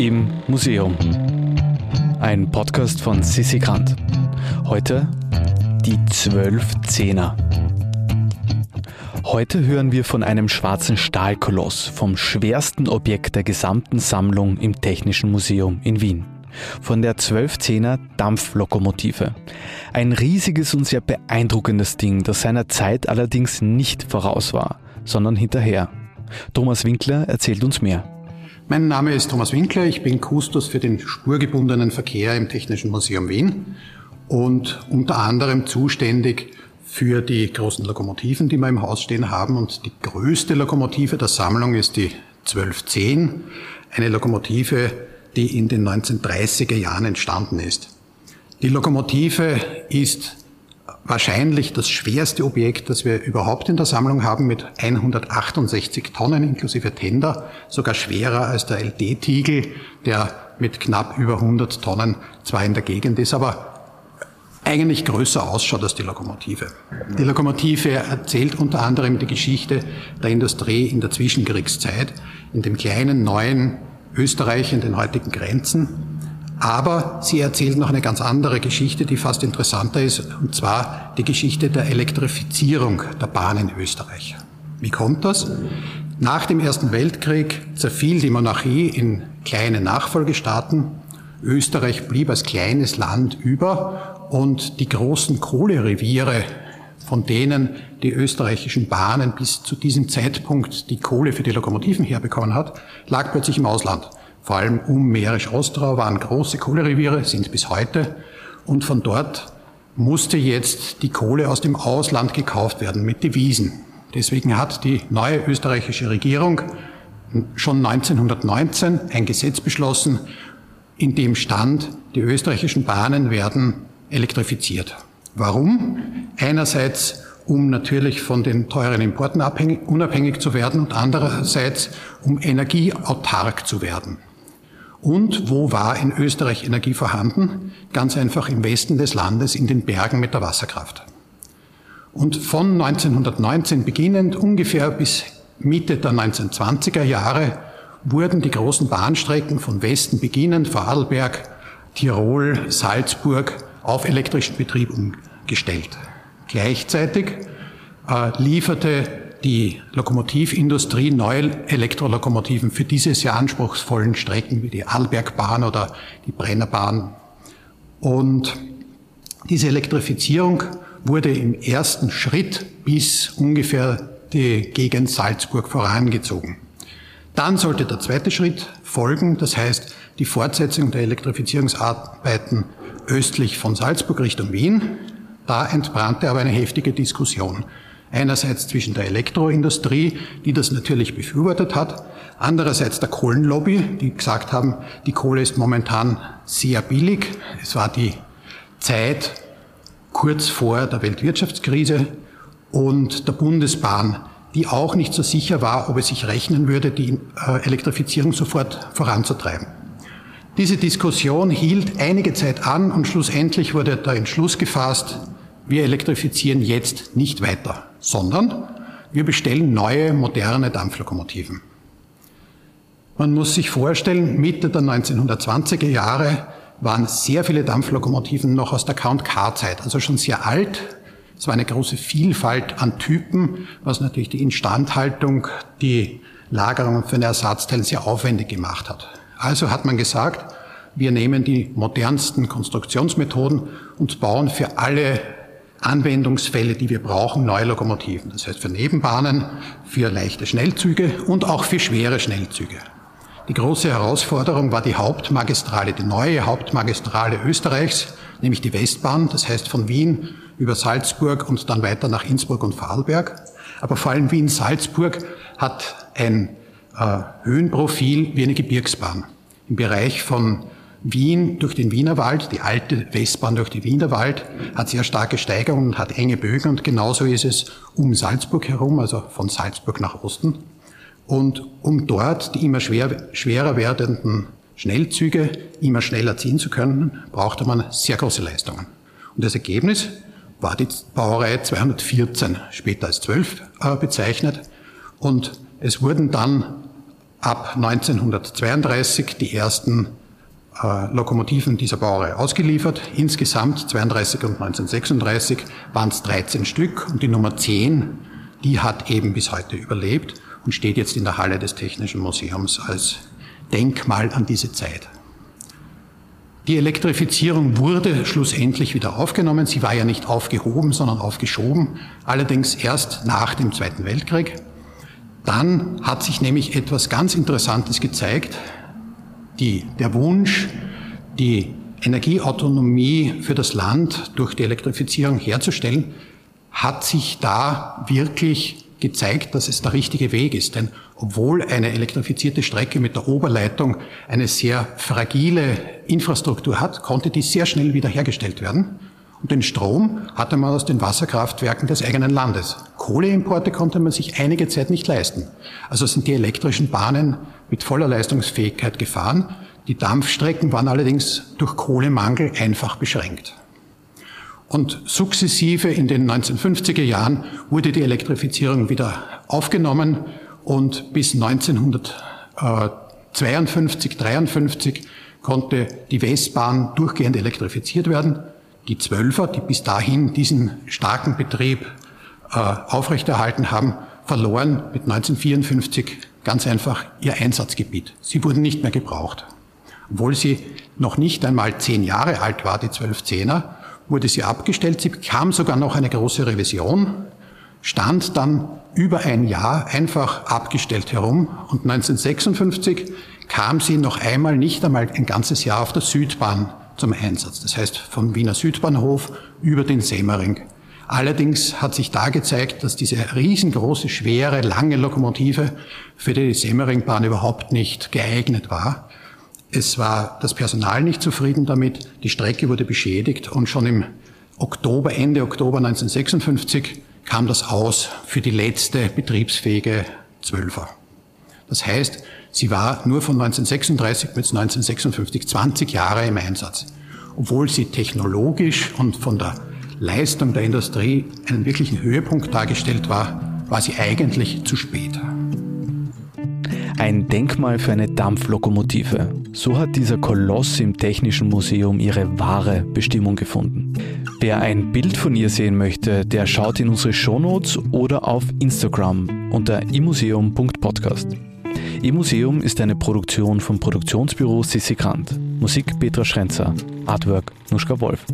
im Museum. Ein Podcast von Sissi Grant. Heute die zwölf Zehner. Heute hören wir von einem schwarzen Stahlkoloss, vom schwersten Objekt der gesamten Sammlung im Technischen Museum in Wien. Von der 1210er Dampflokomotive. Ein riesiges und sehr beeindruckendes Ding, das seiner Zeit allerdings nicht voraus war, sondern hinterher. Thomas Winkler erzählt uns mehr. Mein Name ist Thomas Winkler, ich bin Kustos für den spurgebundenen Verkehr im Technischen Museum Wien und unter anderem zuständig für die großen Lokomotiven, die wir im Haus stehen haben. Und die größte Lokomotive der Sammlung ist die 1210, eine Lokomotive, die in den 1930er Jahren entstanden ist. Die Lokomotive ist wahrscheinlich das schwerste Objekt, das wir überhaupt in der Sammlung haben, mit 168 Tonnen inklusive Tender, sogar schwerer als der LD-Tiegel, der mit knapp über 100 Tonnen zwar in der Gegend ist, aber eigentlich größer ausschaut als die Lokomotive. Die Lokomotive erzählt unter anderem die Geschichte der Industrie in der Zwischenkriegszeit, in dem kleinen neuen Österreich in den heutigen Grenzen, aber sie erzählt noch eine ganz andere Geschichte, die fast interessanter ist, und zwar die Geschichte der Elektrifizierung der Bahn in Österreich. Wie kommt das? Nach dem Ersten Weltkrieg zerfiel die Monarchie in kleine Nachfolgestaaten. Österreich blieb als kleines Land über und die großen Kohlereviere, von denen die österreichischen Bahnen bis zu diesem Zeitpunkt die Kohle für die Lokomotiven herbekommen hat, lag plötzlich im Ausland vor allem um Mährisch-Ostrau waren große Kohlereviere, sind bis heute. Und von dort musste jetzt die Kohle aus dem Ausland gekauft werden mit Devisen. Deswegen hat die neue österreichische Regierung schon 1919 ein Gesetz beschlossen, in dem stand, die österreichischen Bahnen werden elektrifiziert. Warum? Einerseits, um natürlich von den teuren Importen abhängig, unabhängig zu werden und andererseits, um energieautark zu werden. Und wo war in Österreich Energie vorhanden? Ganz einfach im Westen des Landes, in den Bergen mit der Wasserkraft. Und von 1919 beginnend ungefähr bis Mitte der 1920er Jahre wurden die großen Bahnstrecken von Westen beginnend, Vorarlberg, Tirol, Salzburg auf elektrischen Betrieb umgestellt. Gleichzeitig äh, lieferte die Lokomotivindustrie neue Elektrolokomotiven für diese sehr anspruchsvollen Strecken wie die Arlbergbahn oder die Brennerbahn. Und diese Elektrifizierung wurde im ersten Schritt bis ungefähr die Gegend Salzburg vorangezogen. Dann sollte der zweite Schritt folgen, das heißt die Fortsetzung der Elektrifizierungsarbeiten östlich von Salzburg Richtung Wien. Da entbrannte aber eine heftige Diskussion. Einerseits zwischen der Elektroindustrie, die das natürlich befürwortet hat, andererseits der Kohlenlobby, die gesagt haben, die Kohle ist momentan sehr billig. Es war die Zeit kurz vor der Weltwirtschaftskrise und der Bundesbahn, die auch nicht so sicher war, ob es sich rechnen würde, die äh, Elektrifizierung sofort voranzutreiben. Diese Diskussion hielt einige Zeit an und schlussendlich wurde der Entschluss gefasst, wir elektrifizieren jetzt nicht weiter, sondern wir bestellen neue, moderne Dampflokomotiven. Man muss sich vorstellen, Mitte der 1920er Jahre waren sehr viele Dampflokomotiven noch aus der Count-Car-Zeit, also schon sehr alt. Es war eine große Vielfalt an Typen, was natürlich die Instandhaltung, die Lagerung für den Ersatzteil sehr aufwendig gemacht hat. Also hat man gesagt, wir nehmen die modernsten Konstruktionsmethoden und bauen für alle Anwendungsfälle, die wir brauchen, neue Lokomotiven. Das heißt für Nebenbahnen, für leichte Schnellzüge und auch für schwere Schnellzüge. Die große Herausforderung war die Hauptmagistrale, die neue Hauptmagistrale Österreichs, nämlich die Westbahn, das heißt von Wien über Salzburg und dann weiter nach Innsbruck und Vorarlberg. Aber vor allem Wien-Salzburg hat ein äh, Höhenprofil wie eine Gebirgsbahn. Im Bereich von Wien durch den Wienerwald, die alte Westbahn durch den Wienerwald, hat sehr starke Steigerungen, hat enge Bögen und genauso ist es um Salzburg herum, also von Salzburg nach Osten. Und um dort die immer schwer, schwerer werdenden Schnellzüge immer schneller ziehen zu können, brauchte man sehr große Leistungen. Und das Ergebnis war die Bauerei 214, später als 12 äh, bezeichnet. Und es wurden dann ab 1932 die ersten Lokomotiven dieser Baureihe ausgeliefert. Insgesamt 32 und 1936 waren es 13 Stück und die Nummer 10, die hat eben bis heute überlebt und steht jetzt in der Halle des Technischen Museums als Denkmal an diese Zeit. Die Elektrifizierung wurde schlussendlich wieder aufgenommen. Sie war ja nicht aufgehoben, sondern aufgeschoben, allerdings erst nach dem Zweiten Weltkrieg. Dann hat sich nämlich etwas ganz Interessantes gezeigt. Die, der Wunsch, die Energieautonomie für das Land durch die Elektrifizierung herzustellen, hat sich da wirklich gezeigt, dass es der richtige Weg ist. Denn obwohl eine elektrifizierte Strecke mit der Oberleitung eine sehr fragile Infrastruktur hat, konnte die sehr schnell wiederhergestellt werden. Und den Strom hatte man aus den Wasserkraftwerken des eigenen Landes. Kohleimporte konnte man sich einige Zeit nicht leisten. Also sind die elektrischen Bahnen mit voller Leistungsfähigkeit gefahren. Die Dampfstrecken waren allerdings durch Kohlemangel einfach beschränkt. Und sukzessive in den 1950er Jahren wurde die Elektrifizierung wieder aufgenommen und bis 1952, 53 konnte die Westbahn durchgehend elektrifiziert werden. Die Zwölfer, die bis dahin diesen starken Betrieb äh, aufrechterhalten haben, verloren mit 1954 ganz einfach ihr Einsatzgebiet. Sie wurden nicht mehr gebraucht. Obwohl sie noch nicht einmal zehn Jahre alt war, die Zwölfzehner, wurde sie abgestellt. Sie bekam sogar noch eine große Revision, stand dann über ein Jahr einfach abgestellt herum und 1956 kam sie noch einmal nicht einmal ein ganzes Jahr auf der Südbahn zum Einsatz. Das heißt vom Wiener Südbahnhof über den Semmering. Allerdings hat sich da gezeigt, dass diese riesengroße, schwere, lange Lokomotive für die Semmeringbahn überhaupt nicht geeignet war. Es war das Personal nicht zufrieden damit, die Strecke wurde beschädigt und schon im Oktober, Ende Oktober 1956 kam das aus für die letzte betriebsfähige Zwölfer. Das heißt, sie war nur von 1936 bis 1956 20 Jahre im Einsatz, obwohl sie technologisch und von der Leistung der Industrie einen wirklichen Höhepunkt dargestellt war, war sie eigentlich zu spät. Ein Denkmal für eine Dampflokomotive. So hat dieser Koloss im Technischen Museum ihre wahre Bestimmung gefunden. Wer ein Bild von ihr sehen möchte, der schaut in unsere Shownotes oder auf Instagram unter imuseum.podcast. iMuseum ist eine Produktion vom Produktionsbüro Sissi Grant. Musik Petra Schrenzer. Artwork Nuschka Wolf.